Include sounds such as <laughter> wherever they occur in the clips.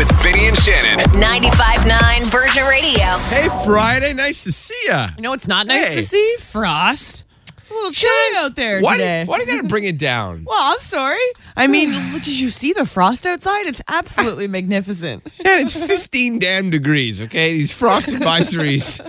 with Vinny and Shannon. 95.9 Virgin Radio. Hey, Friday. Nice to see ya. You know, it's not nice Hey. to see frost. It's a little chilly out there Why do, today. you, why do you got to bring it down? <laughs> Well, I'm sorry. I mean, <sighs> did you see the frost outside? It's absolutely <laughs> magnificent. Shannon, it's 15 damn degrees, okay? These frost <laughs> advisories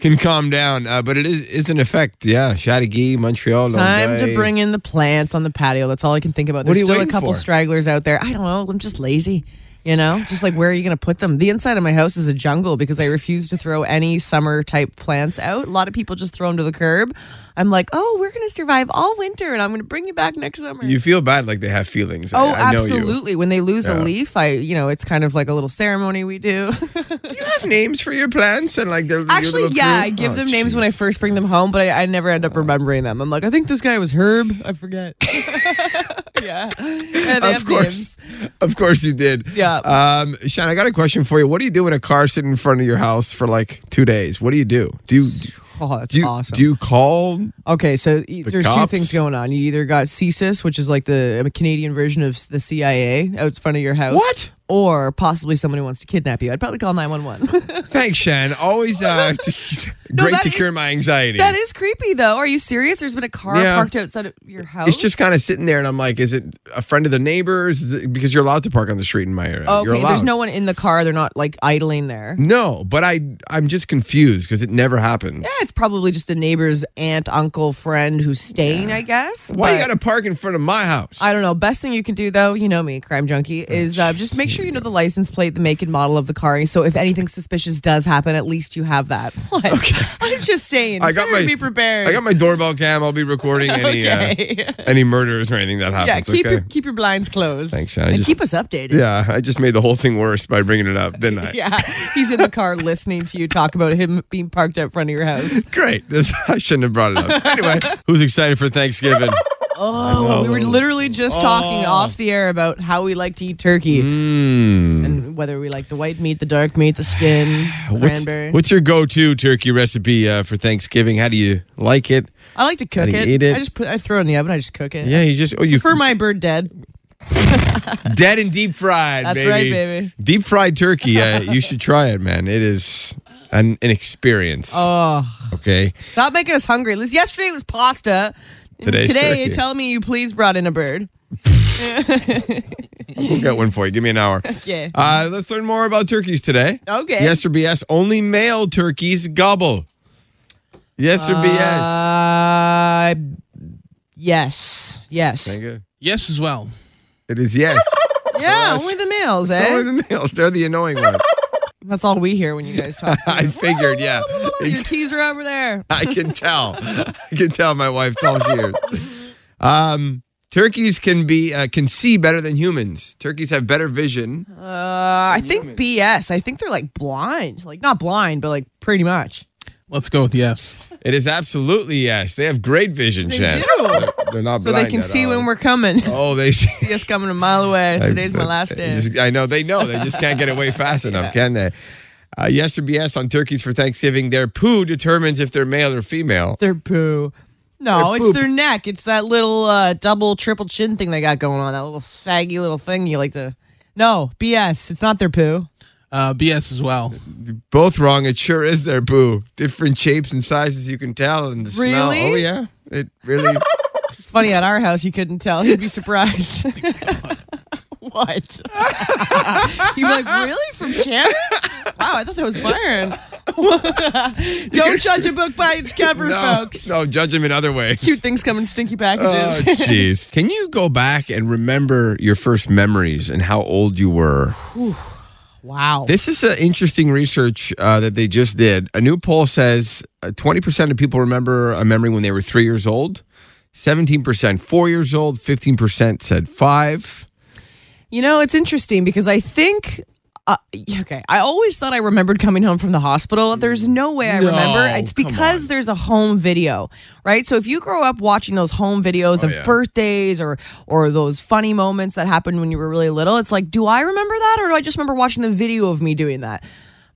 can calm down, uh, but it is, is an effect. Yeah, Chateauguay, Montreal. Time to Longueuil. bring in the plants on the patio. That's all I can think about. What are There's you still a waiting couple for? stragglers out there. I don't know. I'm just lazy. You know, just like where are you going to put them? The inside of my house is a jungle because I refuse to throw any summer type plants out. A lot of people just throw them to the curb. I'm like, oh, we're going to survive all winter, and I'm going to bring you back next summer. You feel bad like they have feelings. Oh, I, I absolutely. When they lose Yeah. a leaf, I, you know, it's kind of like a little ceremony we do. <laughs> Do you have names for your plants and like their your Actually, yeah, crew? I give Oh, them names when I first bring them home, but I, I never end up oh. remembering them. I'm like, I think this guy was Herb. I forget. <laughs> <laughs> yeah. Of course, names. of course you did. Yeah. Um, Sean, I got a question for you. What do you do when a car sitting in front of your house for like two days? What do you do? Do you <sighs> Oh, that's do you, awesome. do you call? okay, so e- there's two things going on. You either got CSIS, which is like the Canadian version of the CIA, out in front of your house. What? Or possibly somebody wants to kidnap you. I'd probably call 911. <laughs> Thanks, Shan. Always uh, <laughs> No, great to is- cure my anxiety. that is creepy, though. Are you serious? There's been a car Yeah. parked outside of your house. It's just kind of sitting there, and I'm like, is it a friend of the neighbors? It- Because you're allowed to park on the street in my area. Oh, You're okay. allowed. There's no one in the car. They're not like idling there. No, but I I'm just confused because it never happens. Yeah, it's probably just a neighbor's aunt, uncle, friend who's staying, I guess. Why you got to park in front of my house? I don't know. Best thing you can do, though, you know me, crime junkie, is uh, just make sure you know the license plate, the make and model of the car. So if anything suspicious does happen, at least you have that. <laughs> What? <laughs> I'm just saying. I got my be prepared. I got my doorbell cam. I'll be recording <laughs> any Okay. uh, any murders or anything that happens. yeah, keep okay. your keep your blinds closed. Thanks, Shannon. And Just- keep us updated. yeah, I just made the whole thing worse by bringing it up, didn't I? <laughs> Yeah, he's in the car listening to you talk about him being parked out front of your house. Great. This I shouldn't have brought it up. Anyway, who's excited for Thanksgiving? Oh, we were literally just talking Oh. off the air about how we like to eat turkey Mm. and whether we like the white meat, the dark meat, the skin, <sighs> What's, cranberry. what's your go-to turkey recipe uh, for Thanksgiving? How do you like it? I like to cook do you it. eat it? I just put I throw it in the oven. I just cook it. Yeah, you just oh you For my bird dead. <laughs> dead and deep fried. That's baby. right, baby. Deep fried turkey. Uh, you should try it, man. It is an, an experience. Oh, Okay. stop making us hungry. Liz, yesterday it was pasta. Today's Today, turkey. you're me you please brought in a bird. <laughs> We'll get one for you. Give me an hour. Okay. Uh, let's learn more about turkeys today. Okay. Yes or BS? Only male turkeys gobble. Yes or BS? Uh, yes. Yes. Thank you. Yes, as well. It is yes. <laughs> Yeah, that's- only the males, eh? Only the males. They're the annoying ones. That's all we hear when you guys talk. <laughs> I figured, yeah. <laughs> Your keys are over there. <laughs> I can tell. I can tell my wife all you. Um, turkeys can be uh, can see better than humans. Turkeys have better vision. Uh, I think BS. I think they're like blind. Like not blind, but like pretty much. Let's go with yes. It is absolutely yes. They have great vision, They Shan. do. They're, they're not So blind they can at see all. when we're coming. Oh, they see. <laughs> See us coming a mile away. Today's my last day. just- I know they know. They just can't get away fast enough, can they? Uh, yes or BS on turkeys for Thanksgiving. Their poo determines if they're male or female. Their poo. No, Their it's their neck. It's that little uh, double, triple chin thing they got going on. That little saggy little thing you like to. No, BS. It's not their poo. Uh, BS as well. Both wrong. It sure is their boo. Different shapes and sizes. You can tell and the smell. Oh yeah, it really. <laughs> It's funny at our house you couldn't tell. He'd be surprised. <laughs> <laughs> what? He'd be like, really? From Shannon? Wow, I thought that was Byron. Don't judge a book by its cover, no, folks. no, judge them in other ways. Cute things come in stinky packages. Oh, packages. jeez. Can you go back and remember your first memories and how old you were? Wow. This is an interesting research uh, that they just did. A new poll says uh, 20% of people remember a memory when they were three years old, 17% four years old, 15% said five. You know, it's interesting because I think. Uh, okay, I always thought I remembered coming home from the hospital. There's no way I No, remember. It's because there's a home video, right? So if you grow up watching those home videos Oh, of yeah. birthdays or or those funny moments that happened when you were really little, it's like, do I remember that or do I just remember watching the video of me doing that?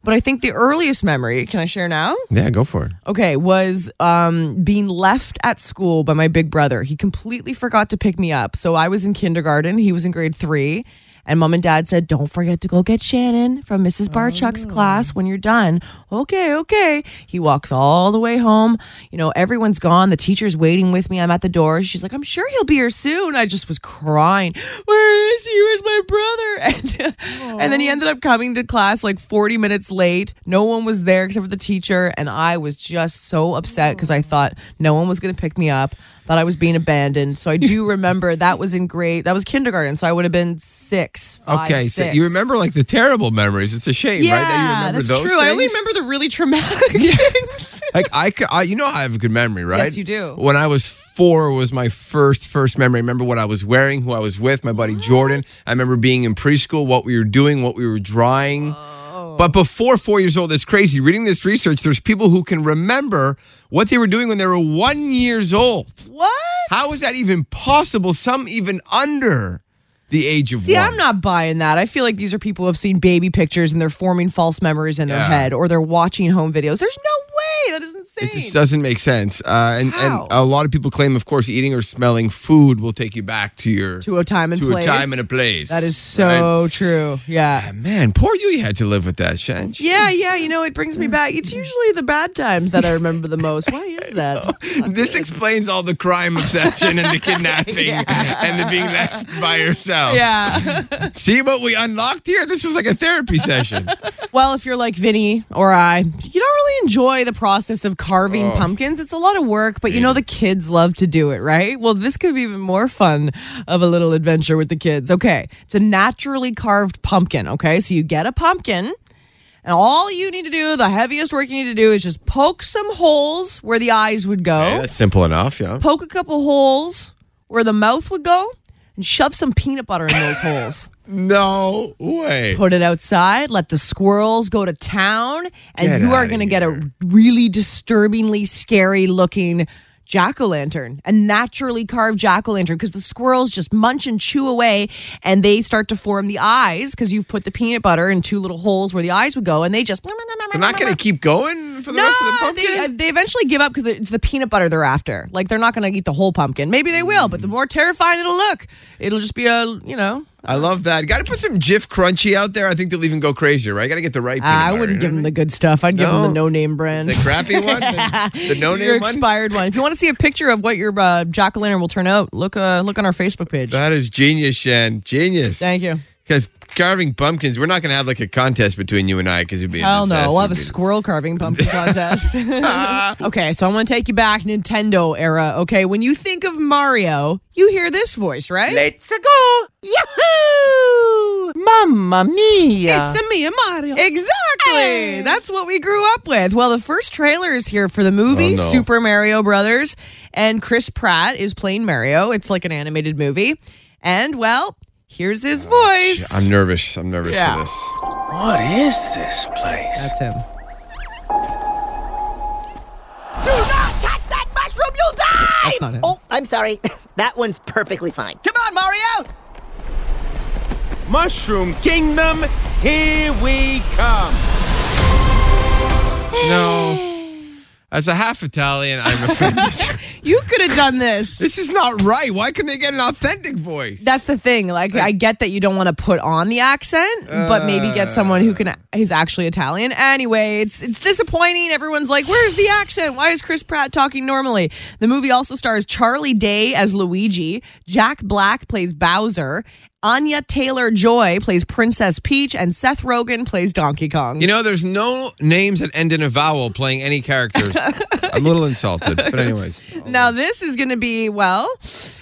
But I think the earliest memory, can I share now? Yeah, go for it. Okay, was um, being left at school by my big brother. He completely forgot to pick me up. So I was in kindergarten, he was in grade three. And mom and dad said, Don't forget to go get Shannon from Mrs. Barchuk's oh. class when you're done. Okay, okay. He walks all the way home. You know, everyone's gone. The teacher's waiting with me. I'm at the door. She's like, I'm sure he'll be here soon. I just was crying. Where is he? Where's my brother? <laughs> And, and then he ended up coming to class like 40 minutes late. No one was there except for the teacher. And I was just so upset because I thought no one was going to pick me up, thought I was being abandoned. So I do remember that was in grade, that was kindergarten. So I would have been six. five, Okay, so you remember like the terrible memories. It's a shame, Yeah, right? That you remember that's those true. I only remember the really traumatic <laughs> <laughs> things. like I, I, you know, I have a good memory, right? Yes, you do. When I was four, was my first first memory. I remember what I was wearing, who I was with, my buddy Jordan. I remember being in preschool, what we were doing, what we were drawing. But before four years old, it's crazy. Reading this research, there's people who can remember what they were doing when they were one years old. what? How is that even possible? Some even under the age of See, one. I'm not buying that. I feel like these are people who have seen baby pictures and they're forming false memories in their Yeah. head or they're watching home videos. There's no. That is insane. It just doesn't make sense. Uh, and, and a lot of people claim, of course, eating or smelling food will take you back to your to a time and to place. a time and a place. That is so right? true. Yeah. Ah, Man, poor you. You had to live with that, Shanj. Yeah, yeah, you know, it brings me back. It's usually the bad times that I remember the most. Why is <laughs> that? This explains all the crime obsession and the <laughs> kidnapping and the being left by yourself. Yeah. <laughs> See what we unlocked here? This was like a therapy session. Well, if you're like Vinny or I, you don't really enjoy the process of carving oh. pumpkins. It's a lot of work, but you know the kids love to do it, right? Well, this could be even more fun of a little adventure with the kids. Okay, it's a naturally carved pumpkin. Okay, so you get a pumpkin. And all you need to do, the heaviest work you need to do, is just poke some holes where the eyes would go. that's simple enough, yeah. poke a couple holes where the mouth would go and shove some peanut butter in those holes. <laughs> No way. Put it outside, let the squirrels go to town, and Get you are outta going to get a really disturbingly scary looking jack o' lantern, a naturally carved jack o' lantern, because the squirrels just munch and chew away and they start to form the eyes because you've put the peanut butter in two little holes where the eyes would go, and they just. They're not going to keep going for the No, rest of the pumpkin? they, uh, they eventually give up because it's the peanut butter they're after. Like they're not going to eat the whole pumpkin. Maybe they will, but the more terrifying it'll look, it'll just be a you know. I love that. Got to put some Jif Crunchy out there. I think they'll even go crazier, right? Got to get the right peanut I wouldn't you give know them the good stuff. I'd give them the no name brand. The crappy one? The, the <laughs> no-name one? expired one. If you want to see a picture of what your uh, jack o' lantern will turn out, look uh, look on our Facebook page. That is genius, Shan. Genius. Thank you. Because carving pumpkins, we're not going to have like a contest between you and I because it'd be a Hell no, we'll have a squirrel carving pumpkin <laughs> contest. <laughs> okay, so I want to take you back Nintendo era. Okay, when you think of Mario, you hear this voice, right? Let's go! Yahoo! Mamma mia! It's a me, Mario. Exactly. That's what we grew up with. Well, the first trailer is here for the movie Oh, no. Super Mario Brothers, and Chris Pratt is playing Mario. It's like an animated movie. And well, here's his oh, voice. I'm nervous. I'm nervous Yeah. for this. What is this place? That's him. Do not touch that mushroom, you'll die! That's not him. Oh, I'm sorry. <laughs> that one's perfectly fine. Come on, Mario! Mushroom Kingdom, here we come. No. As a half Italian, I'm offended. <laughs> You could have done this. this is not right. Why couldn't they get an authentic voice? That's the thing. Like, I get that you don't want to put on the accent, but maybe get someone who can is actually Italian. Anyway, it's it's disappointing. Everyone's like, "Where's the accent? Why is Chris Pratt talking normally?" The movie also stars Charlie Day as Luigi, Jack Black plays Bowser, Anya Taylor Joy plays Princess Peach, and Seth Rogen plays Donkey Kong. you know, there's no names that end in a vowel playing any characters. <laughs> I'm a little insulted. But, anyways. Now this is going to be well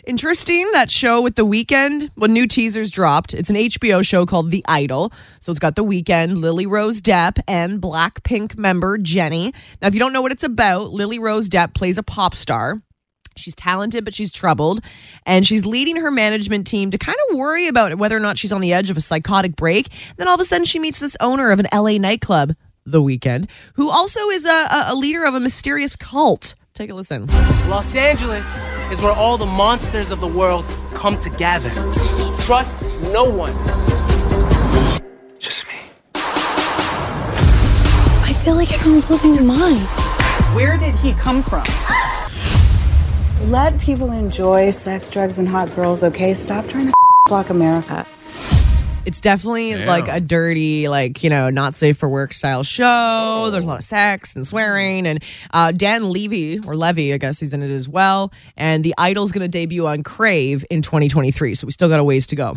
interesting. That show with the Weeknd when new teasers dropped. It's an HBO show called The Idol. So it's got the Weeknd, Lily Rose Depp, and Blackpink member Jennie. Now, if you don't know what it's about, Lily Rose Depp plays a pop star. She's talented, but she's troubled. And she's leading her management team to kind of worry about whether or not she's on the edge of a psychotic break. Then all of a sudden, she meets this owner of an LA nightclub, The Weeknd, who also is a, a, a leader of a mysterious cult. Take a listen. Los Angeles is where all the monsters of the world come to gather. Trust no one. Just me. I feel like everyone's losing their minds. Where did he come from? <gasps> <gasps> Let people enjoy sex, drugs, and hot girls, okay? Stop trying to <laughs> block America. It's definitely Damn. like a dirty, like, you know, not safe for work style show. There's a lot of sex and swearing. And uh, Dan Levy, or Levy, I guess he's in it as well. And The Idol's going to debut on Crave in 2023. So we still got a ways to go.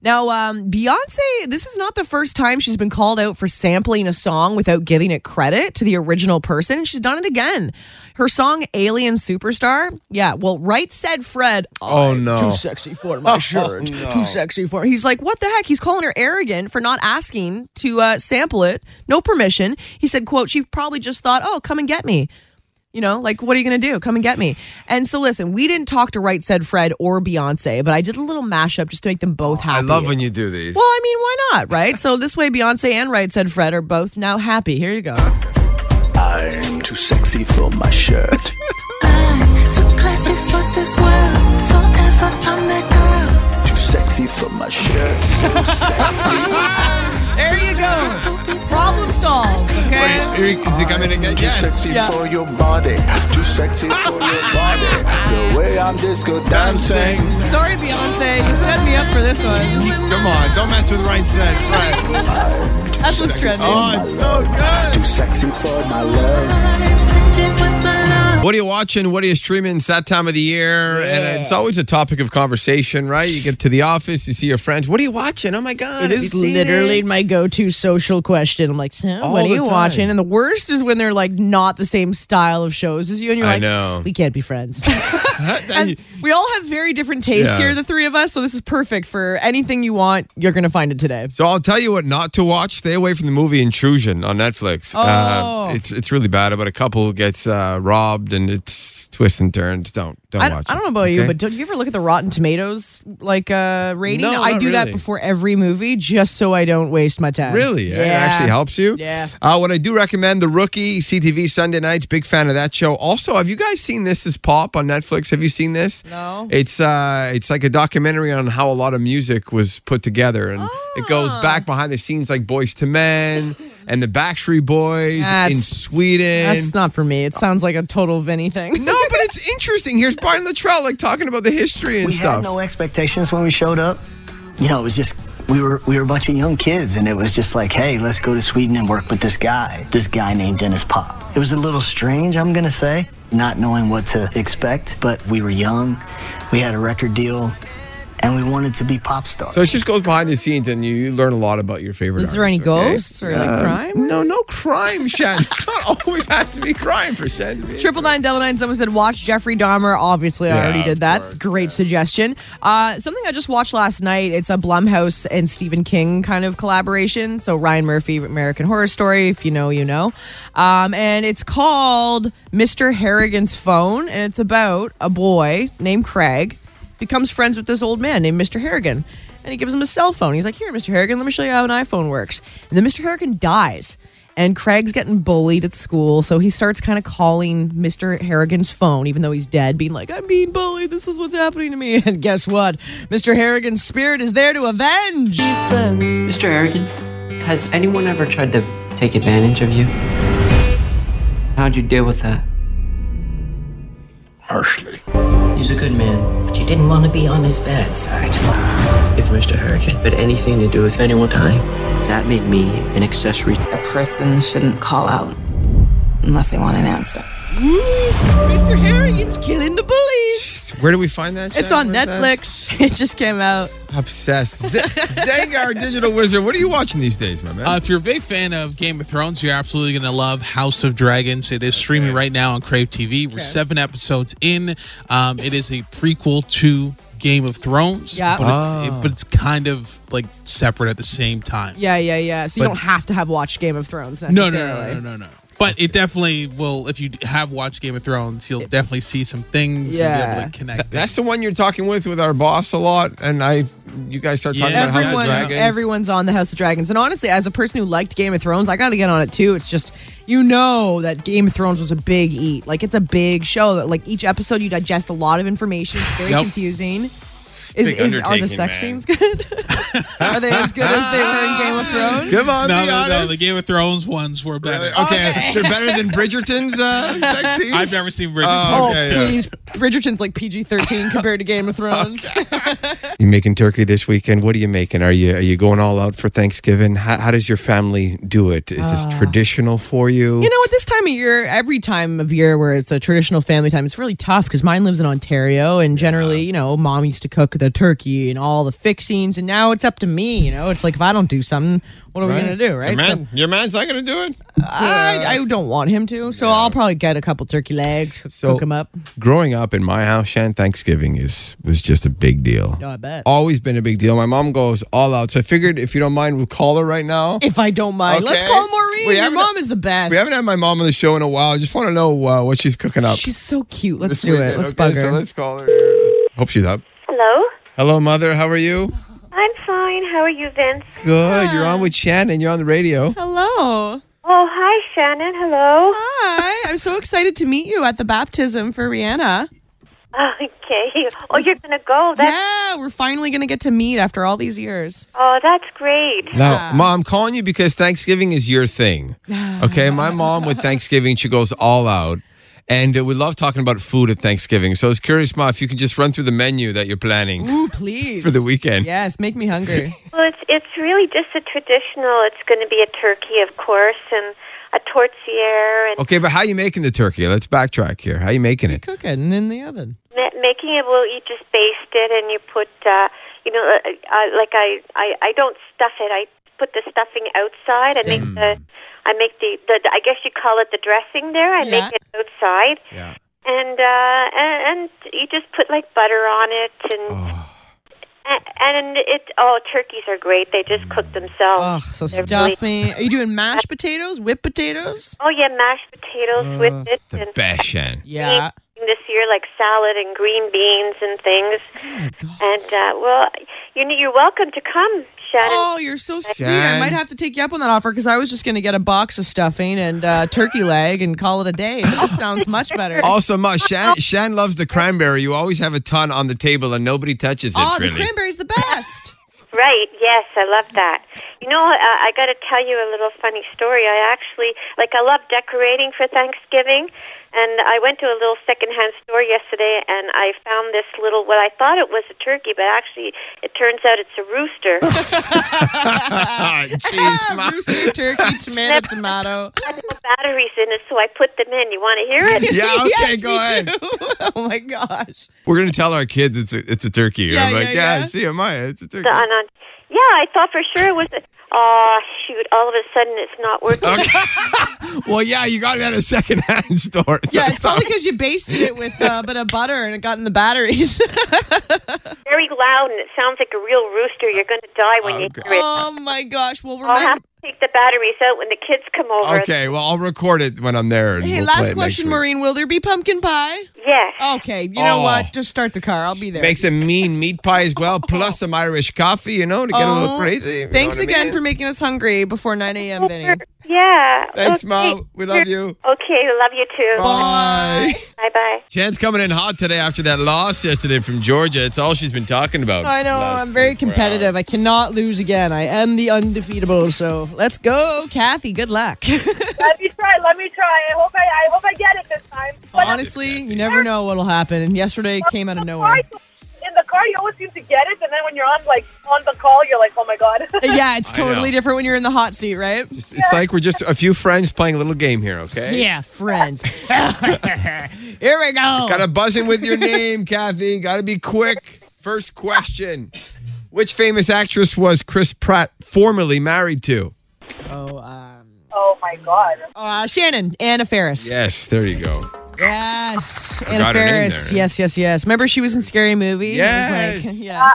Now, um, Beyonce, this is not the first time she's been called out for sampling a song without giving it credit to the original person. She's done it again. Her song Alien Superstar. Yeah, well, right said Fred. Oh, "I'm no. Too sexy for my <laughs> shirt. Too sexy for. He's like, what the heck? He's calling her arrogant for not asking to uh, sample it. No permission. He said, quote, she probably just thought, oh, come and get me. You know, like, what are you going to do? Come and get me. And so, listen, we didn't talk to Right Said Fred or Beyonce, but I did a little mashup just to make them both happy. I love when you do these. Well, I mean, why not, right? So this way, Beyonce and Right Said Fred are both now happy. Here you go. I'm too sexy for my shirt. Too classy for this world. Forever I'm that girl. Too sexy for my shirt. So sexy. There you go. Problem solved. Okay. Wait, is he coming again? Too Yes. sexy Yeah. for your body. Too sexy for your body. The way I'm disco dancing. Sorry, Beyonce. You set me up for this one. Come on, don't mess with the right said, Fred. I'm That's what's sexy trending. Oh, it's so good. Too sexy for my love. I'm stingy with my love. What are you watching? What are you streaming? It's that time of the year, and it's always a topic of conversation, right? You get to the office, you see your friends. What are you watching? Oh my god! It is literally it? my go-to social question. I'm like, All what are you time. watching? And the worst is when they're like not the same style of shows as you, and you're I like, know. we can't be friends. <laughs> <laughs> And we all have very different tastes Yeah. here, the three of us. So this is perfect for anything you want. You're gonna find it today. So I'll tell you what not to watch. Stay away from the movie Intrusion on Netflix. Oh. Uh, it's it's really bad about a couple who gets uh, robbed and it's twists and turns. Don't don't I, watch. I don't know about you, but don't you ever look at the Rotten Tomatoes like uh, rating? No, I do that before every movie just so I don't waste my time. Really? Yeah. It actually helps you? Yeah. Uh, what I do recommend, The Rookie, CTV Sunday nights. Big fan of that show. Also, have you guys seen This Is Pop on Netflix? Have you seen this? No. It's uh, it's like a documentary on how a lot of music was put together, and it goes Ah. back behind the scenes, like Boyz II Men and the Backstreet Boys That's- in Sweden. That's not for me. It sounds like a total Vinny thing. no, but <laughs> it's interesting. Here's Brian Littrell, like talking about the history and we stuff. had no expectations when we showed up. You know, it was just we were we were a bunch of young kids, and it was just like, hey, let's go to Sweden and work with this guy, this guy named Denniz Pop. It was a little strange, I'm gonna say, not knowing what to expect, but we were young, we had a record deal, and we wanted to be pop stars. so it just goes behind the scenes, and you, you learn a lot about your favorite. Is there any artists, okay? ghosts or like crime? No, no crime, Shan. Not <laughs> always has to be crime for Shan to be. Triple nine double nine. Someone said watch Jeffrey Dahmer. Obviously, I Yeah, already did that. course, Great suggestion. Uh, something I just watched last night. It's a Blumhouse and Stephen King kind of collaboration. So Ryan Murphy, American Horror Story. If you know, you know. Um, and it's called Mr. Harrigan's Phone, and it's about a boy named Craig becomes friends with this old man named Mr. Harrigan. And he gives him a cell phone. He's like, Here, Mr. Harrigan, let me show you how an iPhone works. And then Mr. Harrigan dies. And Craig's getting bullied at school. So he starts kind of calling Mr. Harrigan's phone, even though he's dead, being like, I'm being bullied. This is what's happening to me. <laughs> And guess what? Mr. Harrigan's spirit is there to avenge. Mr. Harrigan, has anyone ever tried to take advantage of you? How'd you deal with that? Harshly. He's a good man. But you didn't want to be on his bad side. If Mr. Harrigan had anything to do with anyone dying, that made me an accessory. A person shouldn't call out unless they want an answer. Mr. Harrigan's killing the bullies. Where do we find that? It's on Where's that? Netflix. <laughs> It just came out. Obsessed. Z- <laughs> Zangar, digital wizard. What are you watching these days, my man? Uh, if you're a big fan of Game of Thrones, you're absolutely going to love House of Dragons. It is streaming right now on Crave TV. We're seven episodes in. Um, it is a prequel to Game of Thrones, Yeah. but it's Ah. it, but it's kind of like separate at the same time. Yeah, yeah, yeah. So you But- don't have to have watched Game of Thrones No, no, necessarily. no, no, no, no. But it definitely will. If you have watched Game of Thrones, you'll definitely see some things and be Yeah. able to connect. That's the one you're talking with with our boss a lot, and I, you guys start talking Yeah. about House of Dragons. everyone's on the House of Dragons, and honestly, as a person who liked Game of Thrones, I got to get on it too. It's just you know that Game of Thrones was a big eat. Like it's a big show. That like each episode, you digest a lot of information. It's very Yep. confusing. Is, is are the sex man. scenes good? <laughs> are they as good as they were in Game of <laughs> Thrones? Come on, no, be no, no. The Game of Thrones ones were better. Okay, they're better than Bridgerton's uh, sex <laughs> scenes. I've never seen Bridgerton. Oh, Oh, okay, yeah. please. Bridgerton's like PG 13 compared to Game of Thrones. You making turkey this weekend? What are you making? Are you are you going all out for Thanksgiving? How, how does your family do it? Is this traditional for you? You know, at this time of year, every time of year where it's a traditional family time, it's really tough because mine lives in Ontario, and generally, you know, mom used to cook the turkey and all the fixings, and now it's up to me. You know, it's like if I don't do something, what are we gonna do, right? Your, So man, your man's not going to do it. I, I don't want him to, so I'll probably get a couple turkey legs, cook So- them up. Growing up in my house, Shan, Thanksgiving is was just a big deal. Oh, I bet. Always been a big deal. My mom goes all out, so I figured if you don't mind, we'll call her right now. If I don't mind, let's call Maureen. We Your mom is the best. We haven't had my mom on the show in a while. I just want to know uh, what she's cooking up. She's so cute. Let's this do it. Let's okay, bug so her. let's call her. Hope she's up. Hello? Hello, mother. How are you? I'm fine. How are you, Vince? Good. You're on with Shannon. You're on the radio. Hello. Oh, hi, Shannon. Hello. Hi. I'm so excited to meet you at the baptism for Rihanna. Okay. Oh, you're going to go. That's, yeah, we're finally going to get to meet after all these years. Oh, that's great. Now, mom, I'm calling you because Thanksgiving is your thing. <sighs> Okay, my mom with <laughs> Thanksgiving, she goes all out. And uh, we love talking about food at Thanksgiving. So I was curious, Ma, if you could just run through the menu that you're planning Ooh, please. <laughs> for the weekend. Yes, make me hungry. <laughs> Well, it's, it's really just a traditional. It's going to be a turkey, of course, and a tourtière, and Okay, but how you making the turkey? Let's backtrack here. How you making it? Cook it Cooking in the oven. ma- making it. Well, you just baste it, and you put, uh, you know, uh, uh, like I, I, I don't stuff it. I put the stuffing outside. I make the, I make the, the, I guess you call it the dressing there. I Yeah. make it outside. Yeah. and uh and, and you just put like butter on it and and, and it oh turkeys are great they just cook themselves Oh, so They're really- stuffing. Are you doing mashed potatoes, whipped potatoes? oh yeah mashed potatoes with it The and best, Yeah. This year like salad and green beans and things and uh well you you're welcome to come Shannon Oh, you're so sweet. I might have to take you up on that offer because I was just going to get a box of stuffing and uh, turkey <laughs> leg and call it a day. That sounds much better. <laughs> Also, Ma, Shan, <laughs> Shan loves the cranberry. You always have a ton on the table and nobody touches it, oh, the really. cranberry's the best. Right. Yes, I love that. You know, uh, I got to tell you a little funny story. I actually like I love decorating for Thanksgiving, and I went to a little secondhand store yesterday, and I found this little what I thought it was a turkey, but actually it turns out it's a rooster. <laughs> Jeez, Ma. Rooster, turkey, <laughs> tomato, tomato. I had no batteries in it, so I put them in. You want to hear it? <laughs> Yeah, okay, Yes, go ahead. too. oh my gosh. We're gonna tell our kids it's a it's a turkey. Yeah, I'm like, yeah, yeah, yeah. see, Amaya, it's a turkey. On, on. Yeah, I thought for sure it was. A, oh shoot! All of a sudden, it's not working. <laughs> Well, yeah, you got it at a secondhand <laughs> store. So Yeah, it's probably because you basted it with uh, a bit of butter and it got in the batteries. Very loud, and it sounds like a real rooster. You're going to die when oh, you hear it. oh my gosh. Well, remember. To take the batteries out when the kids come over. Okay, well, I'll record it when I'm there. And Hey, we'll last question, week. Maureen. Will there be pumpkin pie? Yes. Okay, you know Oh. what? Just start the car. I'll be there. Make some mean meat pie as well, <laughs> oh. plus some Irish coffee, you know, to get a little Oh, crazy. Thanks what I again mean? for making us hungry before 9 a.m., Vinny. Yeah. Thanks, okay. Mom. We love you. Okay, we love you too. Bye. Bye bye. Chan's coming in hot today after that loss yesterday from Georgia. It's all she's been talking about. I know. I'm very 24 competitive. I cannot lose again. I am the undefeatable. So let's go, Kathy. Good luck. <laughs> let me try. Let me try. I hope I, I hope I get it this time. But Honestly, you never know what'll happen. And yesterday came out of nowhere. In the car, you always seem to get it, and then when you're on like on the call, you're like, oh my god. <laughs> Yeah, it's totally different when you're in the hot seat, right? It's like we're just a few friends playing a little game here, okay? Yeah, friends. <laughs> Here we go. Got to buzz in with your name, Kathy. Got to be quick. First question. Which famous actress was Chris Pratt formerly married to? Oh, um, oh my god. uh, Shannon, Anna Faris. Yes, there you go. Yes, Anna Forgot Faris. Yes, yes, yes. Remember she was in Scary Movie? It was Yes. like, yeah.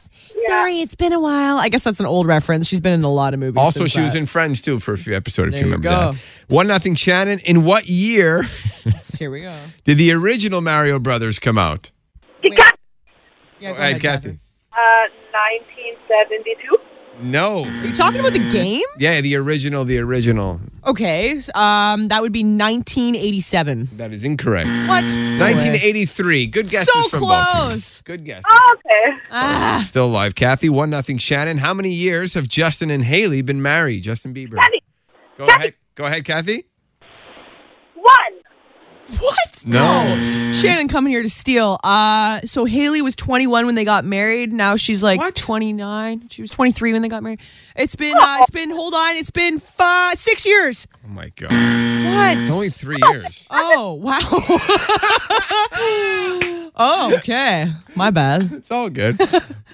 Sorry, it's been a while. I guess that's an old reference. She's been in a lot of movies. Also, since she was in Friends too for a few episodes, if There you you remember go. that. One nothing Shannon. In what year Here we go. <laughs> did the original Mario Brothers come out? Yeah, Go go ahead, ahead, Kathy. Uh, 1972. No. Are you talking about the game? Yeah, the original, the original. Okay, um, that would be 1987. That is incorrect. What? 1983. Good guesses So from both of you. close. Good guess. Oh, okay. Ah, Still alive. Kathy, one nothing. Shannon, how many years have Justin and Hailey been married? Justin Bieber. Go ahead. Go ahead, Kathy. One. what? No. Shannon coming here to steal. Uh, so Hailey was 21 when they got married. Now she's like 29. She was 23 when they got married. It's been, uh, it's been. Hold on. It's been five, six years. Oh my God. What? It's only three years. Oh wow. oh <laughs> okay. My bad. It's all good.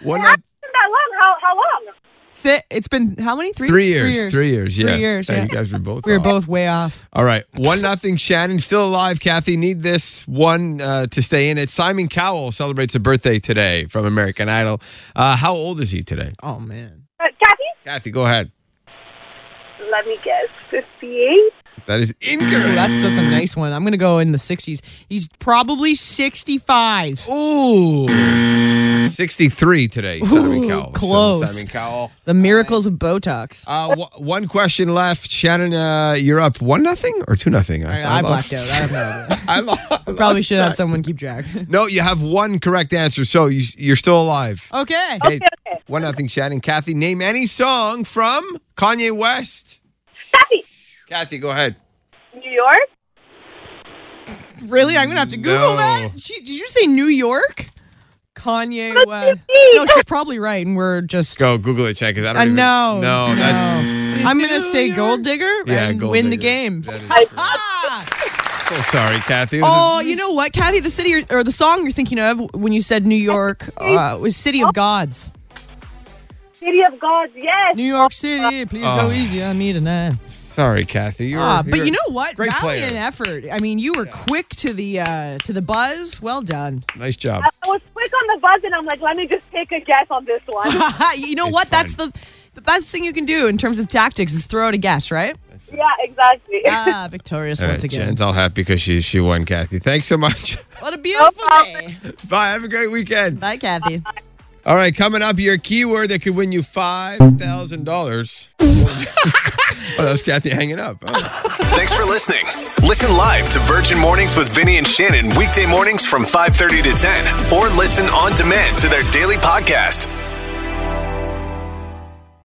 One Not that long. How how long? Sit. It's been how many? Three. Three years. Three years. Yeah. Three years. Yeah, Yeah. You guys were both. We were off. both way off. All right. One nothing. Shannon still alive. Kathy need this one uh, to stay in it. Simon Cowell celebrates a birthday today from American Idol. Uh, how old is he today? Oh man. Uh, Kathy, Kathy, go ahead. let me guess. Fifty-eight. That is Ooh, incorrect. that's that's a nice one. I'm gonna go in the 60s. He's probably 65. Ooh. 63 today, Simon Ooh, Cowell. So close. Simon Cowell. The miracles of Botox. Uh, w- one question left. Shannon, uh, you're up one nothing or two nothing? I, I blacked out. I have no idea. I lo- I Probably lost should have someone keep track. No, you have one correct answer, so you, you're still alive. Okay. Okay, one nothing. Shannon, Kathy, name any song from Kanye West. Kathy, Kathy, go ahead. New York. Really? I'm gonna have to Google No. that. She, did you say New York? Kanye What do West. you No, she's probably right, and we're just. Go Google it, check, because I don't I even know. No, that's. I'm gonna say Gold Digger Yeah, and Gold win the Digger. game. That is <laughs> Ah! so sorry, Kathy. It was a- Oh, you know what, Kathy? The city or, or the song you're thinking of when you said New York uh, was "City of Gods." City of Gods. Yes. New York City, please Oh. go easy on me tonight. Sorry, Kathy. You're, Ah, but you're you know what? Great Valiant player. effort. I mean, you were quick to the uh, to the buzz. Well done. Nice job. I was quick on the buzz, and I'm like, let me just take a guess on this one. <laughs> you know It's what? That's the the best thing you can do in terms of tactics is throw out a guess, right? yeah, exactly. Ah, victorious All once right, again. Jen's all happy because she she won, Kathy. Thanks so much. <laughs> What a beautiful day. Bye. Have a great weekend. Bye, Kathy. All right, coming up, your keyword that could win you five thousand dollars. <laughs> Oh, that was Kathy hanging up. Oh. Thanks for listening. Listen live to Virgin Mornings with Vinny and Shannon weekday mornings from 5:30 to 10 or listen on demand to their daily podcast.